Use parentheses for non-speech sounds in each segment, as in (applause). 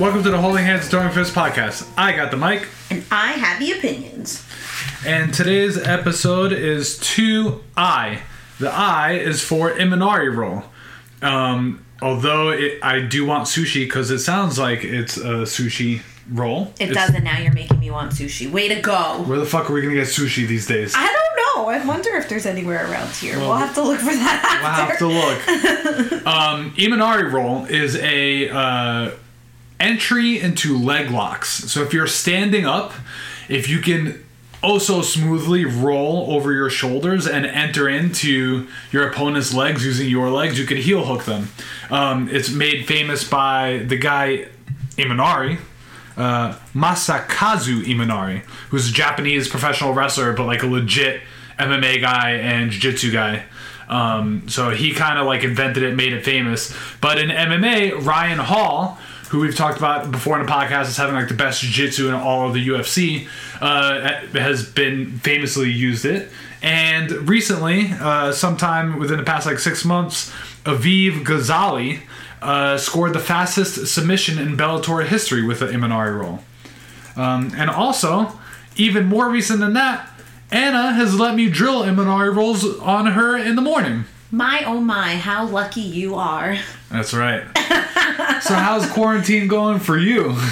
Welcome to the Holding Hands Throwing Fist podcast. I got the mic, And I have the opinions. and today's episode is 2I. The I is for Imanari roll. Um, although it, I do want sushi because it sounds like it's a sushi roll. It It's- doesn't now. You're making me want sushi. Way to go. Where the fuck are we gonna get sushi these days? I don't know. I wonder if there's anywhere around here. we'll have to look for that We'll have after. to look. (laughs) um, Imanari roll is a uh, entry into leg locks. So if you're standing up, if you can also smoothly roll over your shoulders and enter into your opponent's legs using your legs, you can heel hook them. Um, it's made famous by the guy Imanari. Uh, Masakazu Imanari, who's a Japanese professional wrestler, but like a legit MMA guy and jiu-jitsu guy. Um, so he kind of like invented it, made it famous. But in MMA, Ryan Hall, who we've talked about before in the podcast, is having like the best jiu-jitsu in all of the UFC, uh, has been famously used it. And recently, uh, sometime within the past like six months, Aviv Gozali uh, scored the fastest submission in Bellator history with the Imanari roll. Um, and also, even more recent than that, Anna has let me drill Imanari rolls on her in the morning. My oh my, how lucky you are. That's right. so how's quarantine going for you? (laughs)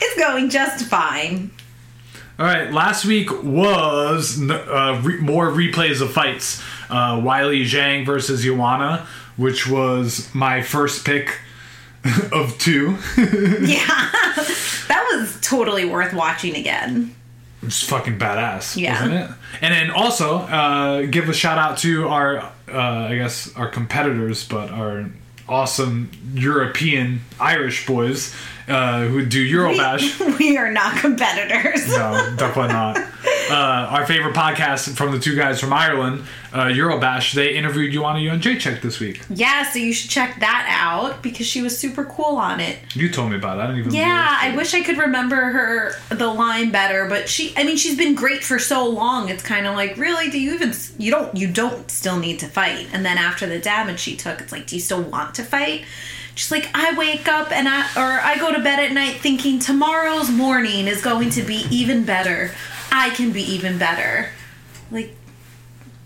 It's going just fine. All right, last week was uh, re- more replays of fights. Uh, Weili Zhang versus Joanna, which was my first pick (laughs) of two. (laughs) Yeah. that was totally worth watching again. It's fucking badass, Yeah. wasn't it? And then also uh, give a shout out to our, uh, I guess, our competitors, but our awesome European Irish boys uh, who do Eurobash. (laughs) We are not competitors. no, definitely not. Uh, our favorite podcast from the two guys from Ireland, uh, Eurobash. They interviewed Joanna and Check this week. Yeah, so you should check that out because she was super cool on it. You told me about it. I didn't even. Yeah, I wish I could remember her the line better, but she I mean she's been great for so long. It's kind of like, really do you even you don't you don't still need to fight. And then after the damage she took, it's like, do you still want to fight? She's like, I wake up and I or I go to bed at night thinking tomorrow's morning is going to be even better. I can be even better. Like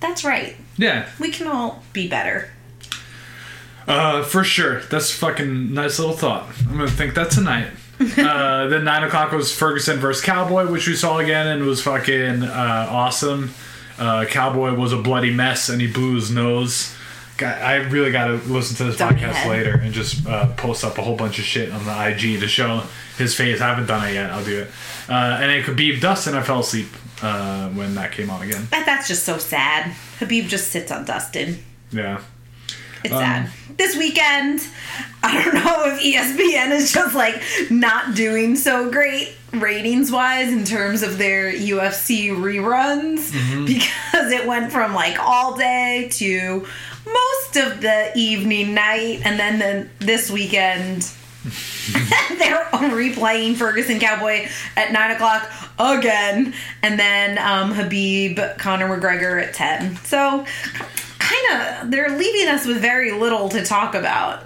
that's right. Yeah, We can all be better. uh, for sure. That's a fucking nice little thought. I'm gonna think that tonight. (laughs) uh, then nine o'clock was Ferguson versus Cowboy, which we saw again and was fucking uh, awesome. Uh, Cowboy was a bloody mess and he blew his nose. God, I really got to listen to this podcast head. later and just uh, post up a whole bunch of shit on the IG to show his face. I haven't done it yet. I'll do it. Uh, and then Khabib Dustin, I fell asleep uh, when that came on again. That, that's just so sad. Khabib just sits on Dustin. Yeah. It's Um, sad. This weekend, I don't know (laughs) if ESPN is just like not doing so great ratings wise in terms of their UFC reruns Mm-hmm. because it went from like all day to most of the evening night and then the, this weekend (laughs) they're replaying Ferguson Cowboy at nine o'clock again, and then um, Khabib Conor McGregor at ten. So, kind of, they're leaving us with very little to talk about.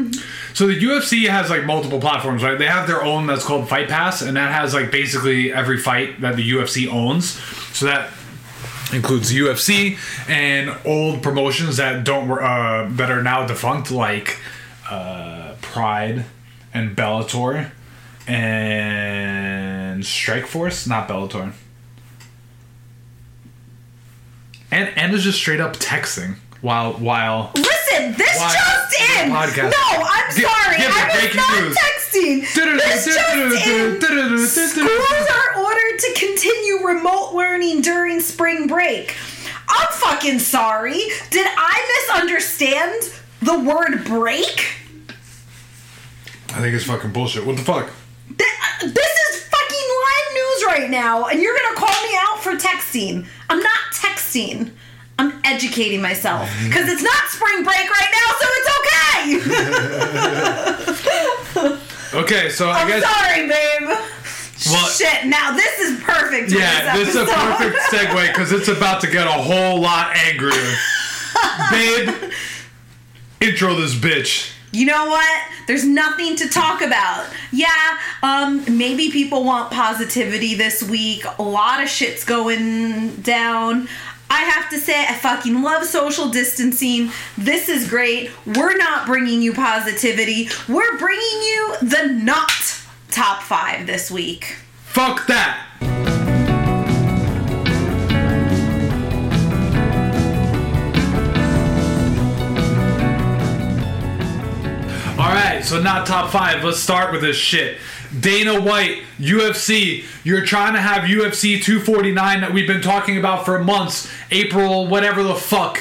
So the UFC has like multiple platforms, right? They have their own that's called Fight Pass, and that has like basically every fight that the UFC owns. So that includes UFC and old promotions that don't uh, that are now defunct, like uh, Pride and Bellator and Strikeforce, not Bellator. And and is just straight up texting while while Listen, this Why- just in. podcast. No, I'm Give- sorry. give I was not news. texting. This just in. Schools are ordered to continue remote learning during spring break. I'm fucking sorry. Did I misunderstand the word break? I think it's fucking bullshit. What the fuck? Th- uh, This is fucking live news right now, and you're gonna call me out for texting. I'm not texting. I'm educating myself because it's not spring break right now, so it's okay. (laughs) Okay, so I I'm guess sorry, babe. Well- Shit. Now this is perfect. yeah, this is a perfect (laughs) segue because it's about to get a whole lot angrier. Babe, intro this bitch. you know what? There's nothing to talk about. Yeah, um, maybe people want positivity this week. A lot of shit's going down. I have to say, I fucking love social distancing. This is great. We're not bringing you positivity. We're bringing you the not top five this week. Fuck that. All right, so not top five. Let's start with this shit. Dana White, UFC. You're trying to have UFC 249 that we've been talking about for months, April, whatever the fuck.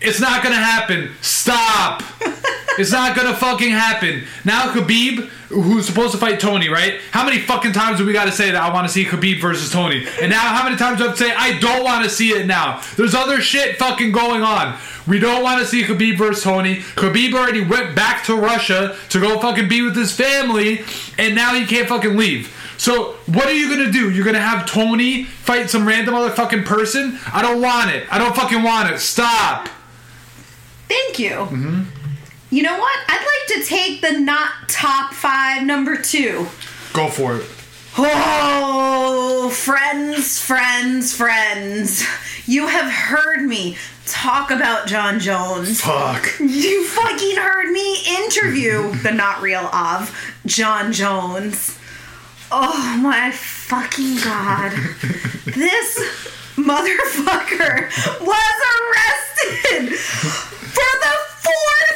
It's not gonna happen. Stop. (laughs) it's not gonna fucking happen. Now Khabib, who's supposed to fight Tony, right? How many fucking times do we gotta say that I wanna see Khabib versus Tony? And now how many times do I have to say I don't wanna see it now? There's other shit fucking going on. We don't wanna see Khabib versus Tony. Khabib already went back to Russia to go fucking be with his family, and now he can't fucking leave. So what are you gonna do? You're gonna have Tony fight some random other fucking person? I don't want it. I don't fucking want it. Stop. Thank you. Mm-hmm. You know what? I'd like to take the not top five number two. Go for it. Oh, friends, friends, friends. You have heard me talk about Jon Jones. Fuck. You fucking heard me interview (laughs) the not real of Jon Jones. Oh my fucking god. this motherfucker was arrested for the fourth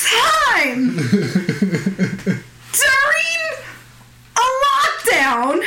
time (laughs) during a lockdown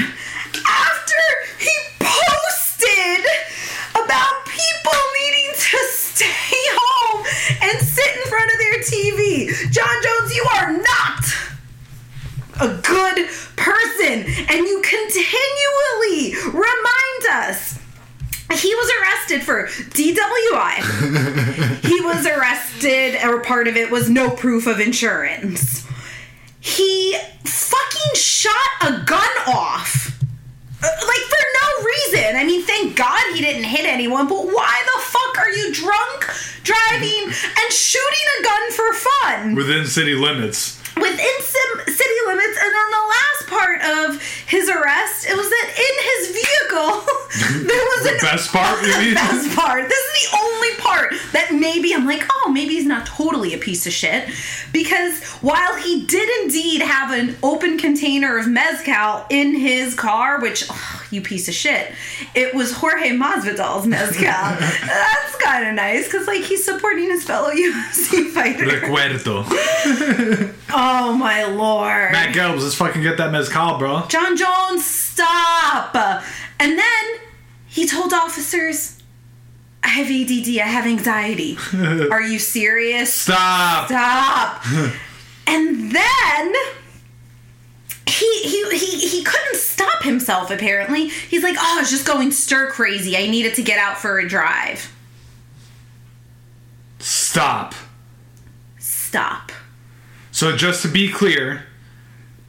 part of it was no proof of insurance. He fucking shot a gun off. Uh, Like for no reason. I mean, thank God he didn't hit anyone, but why the fuck are you drunk driving and shooting a gun for fun? Within city limits. within sim- city limits and on the last part of his arrest it was that in his vehicle (laughs) there was an Best part, you (laughs) mean? best part this is the only part that maybe i'm like oh maybe he's not totally a piece of shit because while he did indeed have an open container of mezcal in his car which oh, you piece of shit it was jorge masvidal's mezcal (laughs) that's kind of nice because like he's supporting his fellow (laughs) ufc fighter Recuerdo. (laughs) Oh my lord. Matt Gelbs, let's fucking get that mezcal, bro. Jon Jones, stop! And then he told officers, I have ADD, I have anxiety. Are you serious? Stop. Stop! and then he, he he he couldn't stop himself apparently. He's like, "Oh, I was just going stir crazy. I needed to get out for a drive." Stop. Stop. So just to be clear,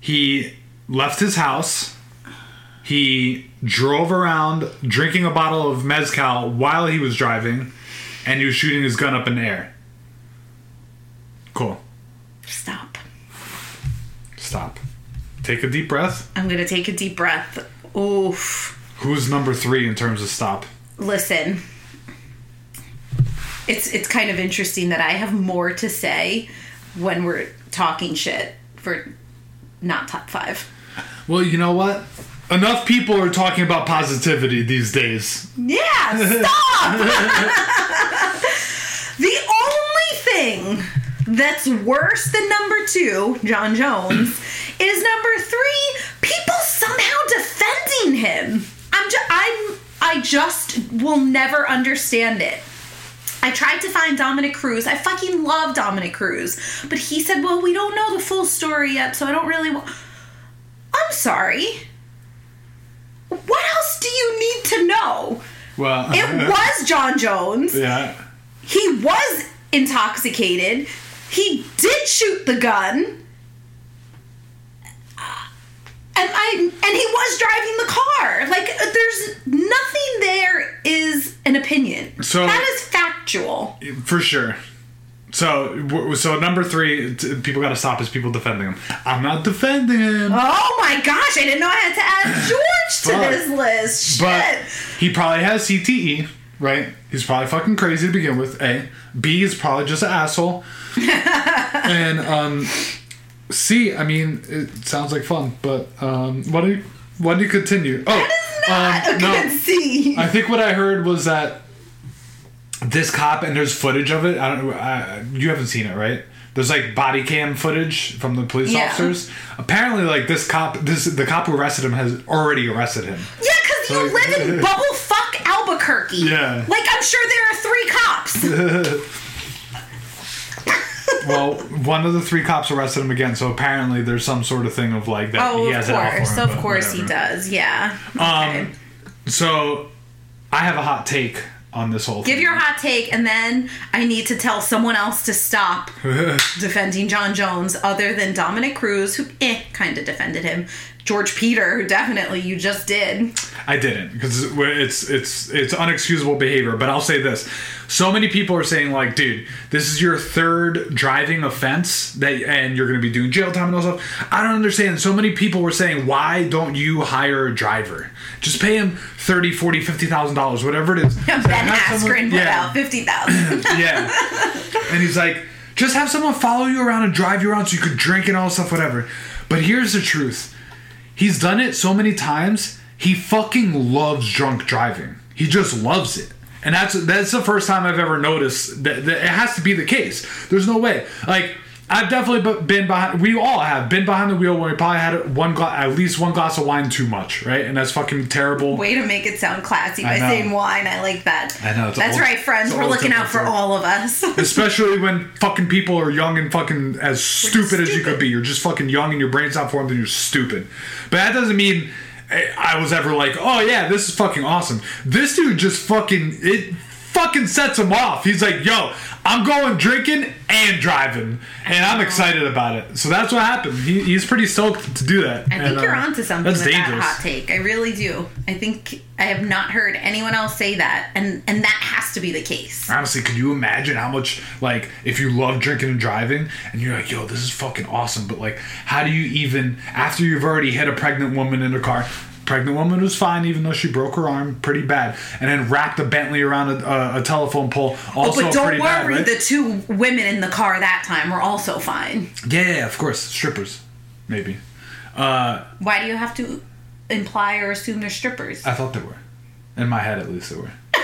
he left his house. He drove around drinking a bottle of mezcal while he was driving, and he was shooting his gun up in the air. Cool. Stop. Stop. Take a deep breath. I'm going to take a deep breath. Oof. Who's number three in terms of stop? listen it's it's kind of interesting that i have more to say when we're talking shit for not top five Well, you know what? Enough people are talking about positivity these days. yeah stop (laughs) the only thing that's worse than number two jon jones is number three people somehow defending him i'm just i'm i just will never understand it I tried to find Dominick Cruz. I fucking love Dominick Cruz. But he said, well, we don't know the full story yet, so I don't really want. I'm sorry. What else do you need to know? Well, (laughs) It was Jon Jones. yeah. He was intoxicated. He did shoot the gun. Uh, And I and he was driving the car. Like there's nothing there is an opinion. So- that is factual. For sure. so so number three, people got to stop is people defending him. I'm not defending him, Oh my gosh, I didn't know I had to add (clears throat) George to But- this list. Shit. but he probably has CTE, right? He's probably fucking crazy to begin with. A, B is probably just an asshole, (laughs) and um, C, I mean, it sounds like fun, but um, what do you, what do you continue? Oh, Not um, a good C. I think what I heard was that this cop and there's footage of it. I don't know. Uh, you haven't seen it, right? There's like body cam footage from the police Yeah. officers. Apparently, like this cop, this the cop who arrested him has already arrested him. Yeah, because you Like- live in (laughs) bubble fuck Albuquerque. Yeah. Like, I'm sure there are three cops. (laughs) Well, one of the three cops arrested him again, so apparently there's some sort of thing of like that oh, he of has for course. him, Of course he does. Yeah. Um, So, I have a hot take on this whole. Thing. Give thing. your hot take, and then I need to tell someone else to stop (laughs) defending Jon Jones, other than Dominick Cruz, who eh kind of defended him. George Peter, who definitely you just did. I didn't because it's it's it's unexcusable behavior. But I'll say this: so many people are saying like, dude, this is your third driving offense that, and you're going to be doing jail time and all stuff. I don't understand. So many people were saying, why don't you hire a driver? Just pay him 30 40 50 thousand dollars, whatever it is. (laughs) Ben someone- Askren put yeah. out fifty thousand. (laughs) yeah. And he's like, just have someone follow you around and drive you around so you could drink and all stuff, whatever. But here's the truth. He's done it so many times, he fucking loves drunk driving. He just loves it. And that's that's the first time I've ever noticed that, that it has to be the case. There's no way. Like I've definitely been behind. We all have been behind the wheel when we probably had one gla- at least one glass of wine too much, right? And that's fucking terrible. Way to make it sound classy by saying wine. I like that. I know, it's That's old- right, friends. We're looking out for all of us. (laughs) Especially when fucking people are young and fucking as stupid, as you could be. You're just fucking young and your brain's not formed and you're stupid. But that doesn't mean I I was ever like, oh yeah, this is fucking awesome. This dude just fucking it fucking sets him off. He's like, yo, I'm going drinking and driving, and I'm excited about it. So that's what happened. He, he's pretty stoked to do that. I think you're uh, onto something That's with dangerous. that hot take. I really do. I think I have not heard anyone else say that, and and that has to be the case. Honestly, could you imagine how much like if you love drinking and driving and you're like, yo, this is fucking awesome, but like, how do you even after you've already hit a pregnant woman in a car? Pregnant woman was fine, even though she broke her arm pretty bad, and then wrapped a Bentley around a, a, a telephone pole. Also, Oh, but don't pretty worry, bad, right? the two women in the car that time were also fine. yeah, of course, strippers, maybe. Uh, Why do you have to imply or assume they're strippers? I thought they were, in my head at least they were. (laughs)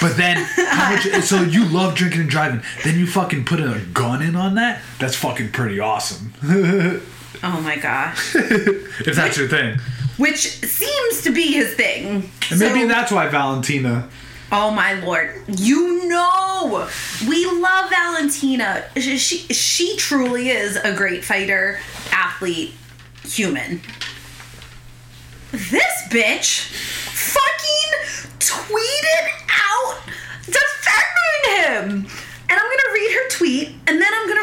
But then, how much? So you love drinking and driving. Then you fucking put a gun in on that. That's fucking pretty awesome. (laughs) oh my gosh. (laughs) if that's your thing. Which seems to be his thing. And maybe So- that's why Valentina. Oh my lord. You know we love Valentina. She, she she truly is a great fighter, athlete, human. This bitch fucking tweeted out defending him. And I'm gonna read her tweet, and then I'm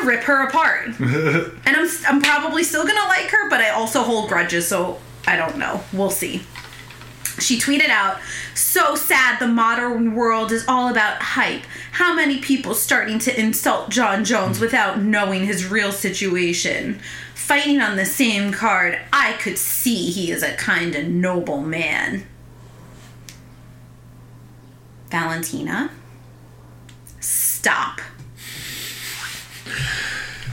gonna rip her apart. (laughs) and I'm I'm probably still gonna like her, but I also hold grudges, so I don't know. We'll see. She tweeted out, So sad the modern world is all about hype. How many people starting to insult Jon Jones without knowing his real situation? Fighting on the same card, I could see he is a kind of noble man. Valentina, stop.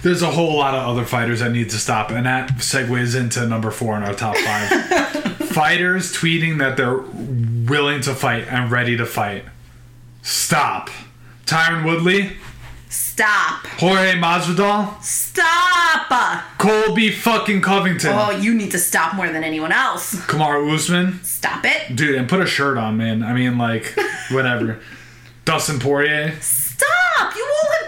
There's a whole lot of other fighters that need to stop, and that segues into number four in our top five. (laughs) fighters tweeting that they're willing to fight and ready to fight. Stop. Tyron Woodley, Stop. Jorge Masvidal, Stop. Colby fucking Covington, Oh, you need to stop more than anyone else. Kamaru Usman, Stop it. dude, and put a shirt on, man. I mean, like, (laughs) whatever. Dustin Poirier.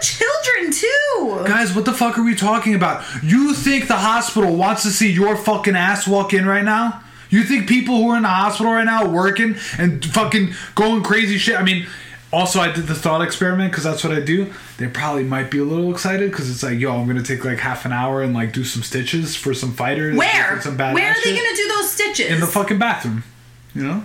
Children too. Guys, what the fuck are we talking about? You think the hospital wants to see your fucking ass walk in right now? You think people who are in the hospital right now working and fucking going crazy shit? I mean, also I did the thought experiment because that's what I do. They probably might be a little excited because it's like, yo, I'm gonna take like half an hour and like do some stitches for some fighters. Where? Some Where are they shit. gonna do those stitches? In the fucking bathroom, you know.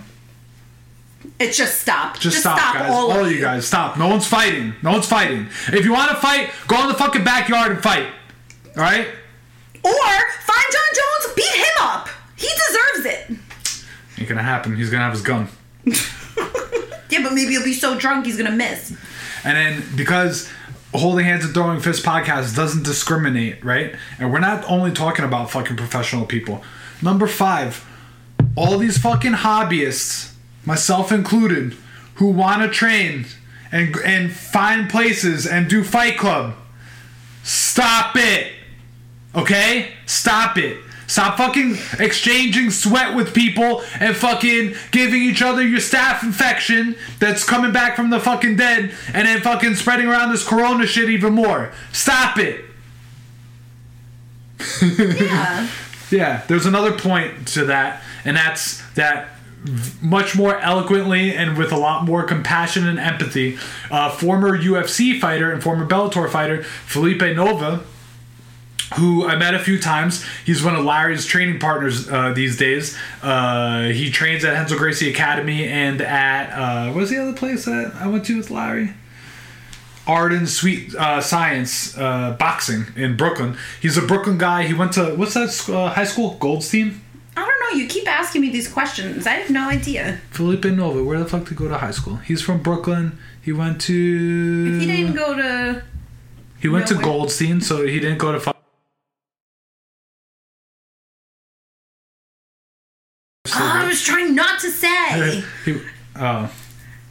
It's just stop. Just, stop, guys. All, all of you guys, stop. No one's fighting. No one's fighting. If you want to fight, go in the fucking backyard and fight. All right? Or find Jon Jones, beat him up. He deserves it. Ain't gonna happen. He's gonna have his gun. (laughs) Yeah, but maybe he'll be so drunk he's gonna miss. And then because Holding Hands and Throwing Fists podcast doesn't discriminate, right? And we're not only talking about fucking professional people. Number five, all these fucking hobbyists, myself included, who want to train and and find places and do Fight Club. Stop it. Okay? Stop it. Stop fucking exchanging sweat with people and fucking giving each other your staph infection that's coming back from the fucking dead and then fucking spreading around this corona shit even more. Stop it. Yeah. (laughs) Yeah, there's another point to that, and that's that much more eloquently and with a lot more compassion and empathy, uh, former UFC fighter and former Bellator fighter Felipe Nova, who I met a few times. He's one of Larry's training partners uh, these days. Uh, he trains at Renzo Gracie Academy and at uh, what was the other place that I went to with Larry? Arden Sweet uh, Science uh, Boxing in Brooklyn. He's a Brooklyn guy. He went to what's that uh, high school? Goldstein. I don't know. You keep asking me these questions. I have no idea. Felipe Nova. Where the fuck did he go to high school? He's from Brooklyn. He went to. If he didn't go to. He went to Goldstein, so he didn't go to. fu- Oh, ah, I was trying not to say. (laughs) He, oh,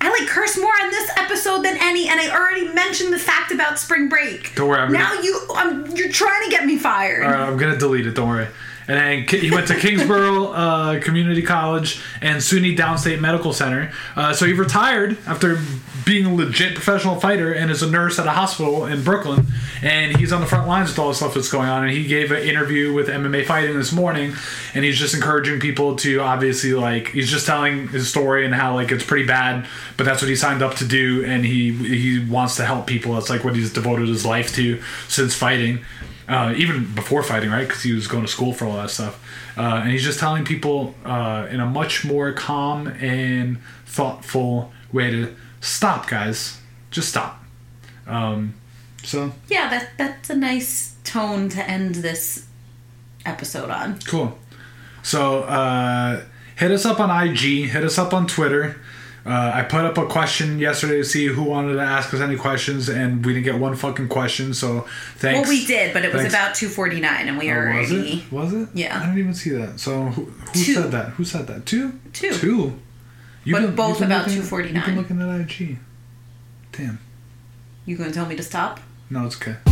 I like curse more on this episode than any, and I already mentioned the fact about spring break. Don't worry, I'm now gonna- you, um, you're trying to get me fired. all right, I'm gonna delete it. Don't worry. And then he went to Kingsborough (laughs) uh, Community College and SUNY Downstate Medical Center. Uh, so he retired after being a legit professional fighter and is a nurse at a hospital in Brooklyn. And he's on the front lines with all the stuff that's going on. And he gave an interview with MMA Fighting this morning, and he's just encouraging people to obviously like he's just telling his story and how like it's pretty bad, but that's what he signed up to do, and he he wants to help people. That's like what he's devoted his life to since fighting uh, even before fighting, right? Because he was going to school for all that stuff. Uh, and he's just telling people uh, in a much more calm and thoughtful way to stop, guys. Just stop. Um, so yeah, that that's a nice tone to end this episode on. cool. So uh, hit us up on IG. Hit us up on Twitter. Uh, I put up a question yesterday to see who wanted to ask us any questions, and we didn't get one fucking question. So thanks. Well, we did, but it was Thanks. about 249, and we Oh, already was it? Was it? Yeah. I didn't even see that. So who, who said that? Who said that? Two. Two. Two. You've But both been about 249. You've been looking at IG. Damn. You gonna tell me to stop? No, it's okay. (laughs)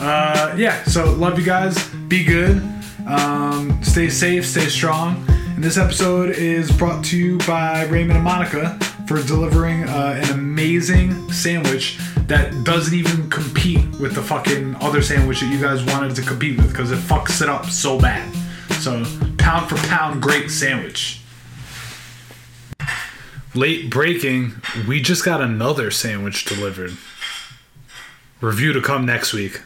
uh, yeah. So love you guys. Be good. Um, stay safe. Stay strong. And this episode is brought to you by Raymond and Monica for delivering uh, an amazing sandwich that doesn't even compete with the fucking other sandwich that you guys wanted to compete with because it fucks it up so bad. So pound for pound, great sandwich. Late breaking, we just got another sandwich delivered. Review to come next week.